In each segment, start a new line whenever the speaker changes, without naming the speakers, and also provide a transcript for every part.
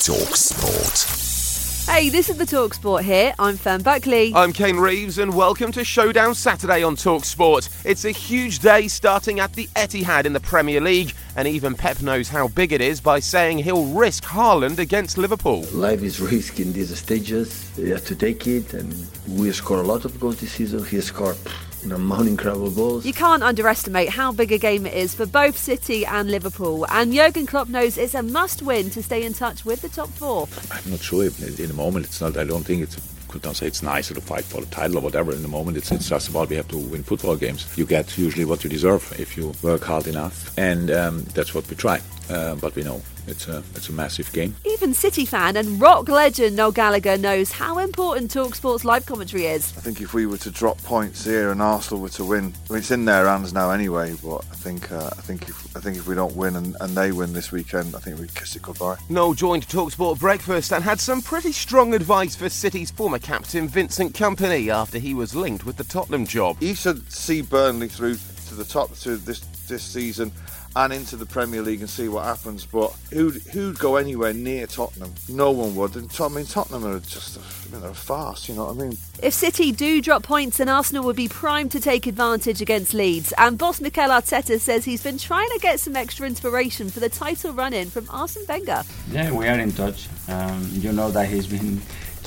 Talk Sport.
Hey, this is the Talk Sport here. I'm Fern Buckley.
I'm Kane Reeves, and welcome to Showdown Saturday on Talk Sport. It's a huge day starting at the Etihad in the Premier League, and even Pep knows how big it is by saying he'll risk Haaland against Liverpool.
Life is risky in these stages. You have to take it, and we scored a lot of goals this season. He scored an amount incredible goals.
You can't underestimate how big a game it is for both City and Liverpool, and Jurgen Klopp knows it's a must-win to stay in touch with the top four.
I'm not sure if in the moment it's not. I don't think it's. Could not say it's nicer to fight for the title or whatever. In the moment, it's, it's just about we have to win football games. You get usually what you deserve if you work hard enough, and um, that's what we try. Uh, but we know it's a it's a massive game.
Even City fan and rock legend Noel Gallagher knows how important Talksport's live commentary is.
I think if we were to drop points here and Arsenal were to win, I mean, it's in their hands now anyway. But I think uh, I think if I think if we don't win and, and they win this weekend, I think we kiss it goodbye.
Noel joined Talksport breakfast and had some pretty strong advice for City's former captain Vincent Kompany after he was linked with the Tottenham job.
He should see Burnley through to the top to this this season and into the Premier League and see what happens. But who'd who'd go anywhere near Tottenham? No one would. And I mean, Tottenham are just a, you know, a farce. You know what I mean?
If City do drop points, then Arsenal would be primed to take advantage against Leeds. And boss Mikel Arteta says he's been trying to get some extra inspiration for the title run-in from Arsene Wenger.
Yeah, we are in touch. Um, you know that he's been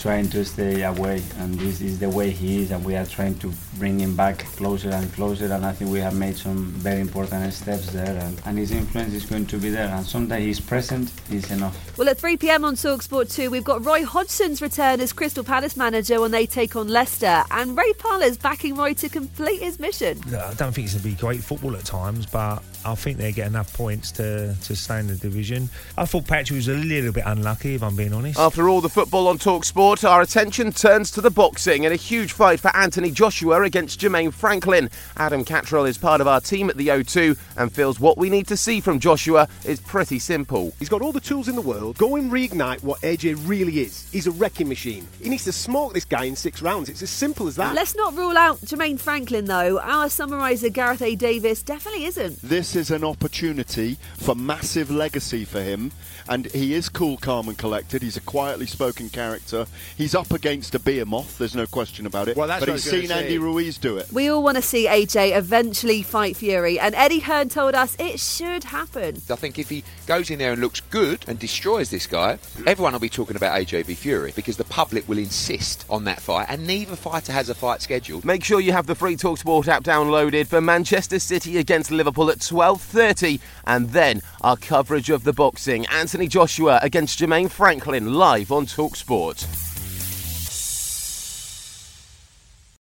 trying to stay away, and this is the way he is, and we are trying to bring him back closer and closer. And I think we have made some very important steps there, and, and his influence is going to be there. And someday he's present is enough.
Well, at 3 pm on Talksport 2, we've got Roy Hodgson's return as Crystal Palace manager when they take on Leicester, and Ray Parlour's backing Roy to complete his mission.
I don't think it's going to be great football at times, but I think they get enough points to, to stay in the division. I thought Patrick was a little bit unlucky, if I'm being honest.
After all the football on Talksport, our attention turns to the boxing and a huge fight for Anthony Joshua against Jermaine Franklin. Adam Catterall is part of our team at the O2 and feels what we need to see from Joshua is pretty simple.
He's got all the tools in the world. Go and reignite what AJ really is. He's a wrecking machine. He needs to smoke this guy in six rounds. It's as simple as that.
Let's not rule out Jermaine Franklin, though. Our summariser, Gareth A. Davis, definitely isn't.
This is an opportunity for massive legacy for him. And he is cool, calm, and collected. He's a quietly spoken character. He's up against a behemoth, there's no question about it.
Well, that's
but he's seen
gonna
Andy. Ruiz do it.
We all want to see AJ eventually fight Fury, and Eddie Hearn told us it should happen.
I think if he goes in there and looks good and destroys this guy, everyone will be talking about AJ v Fury because the public will insist on that fight, and neither fighter has a fight scheduled.
Make sure you have the free Talksport app downloaded for Manchester City against Liverpool at 12:30 and then our coverage of the boxing Anthony Joshua against Jermaine Franklin live on Talksport.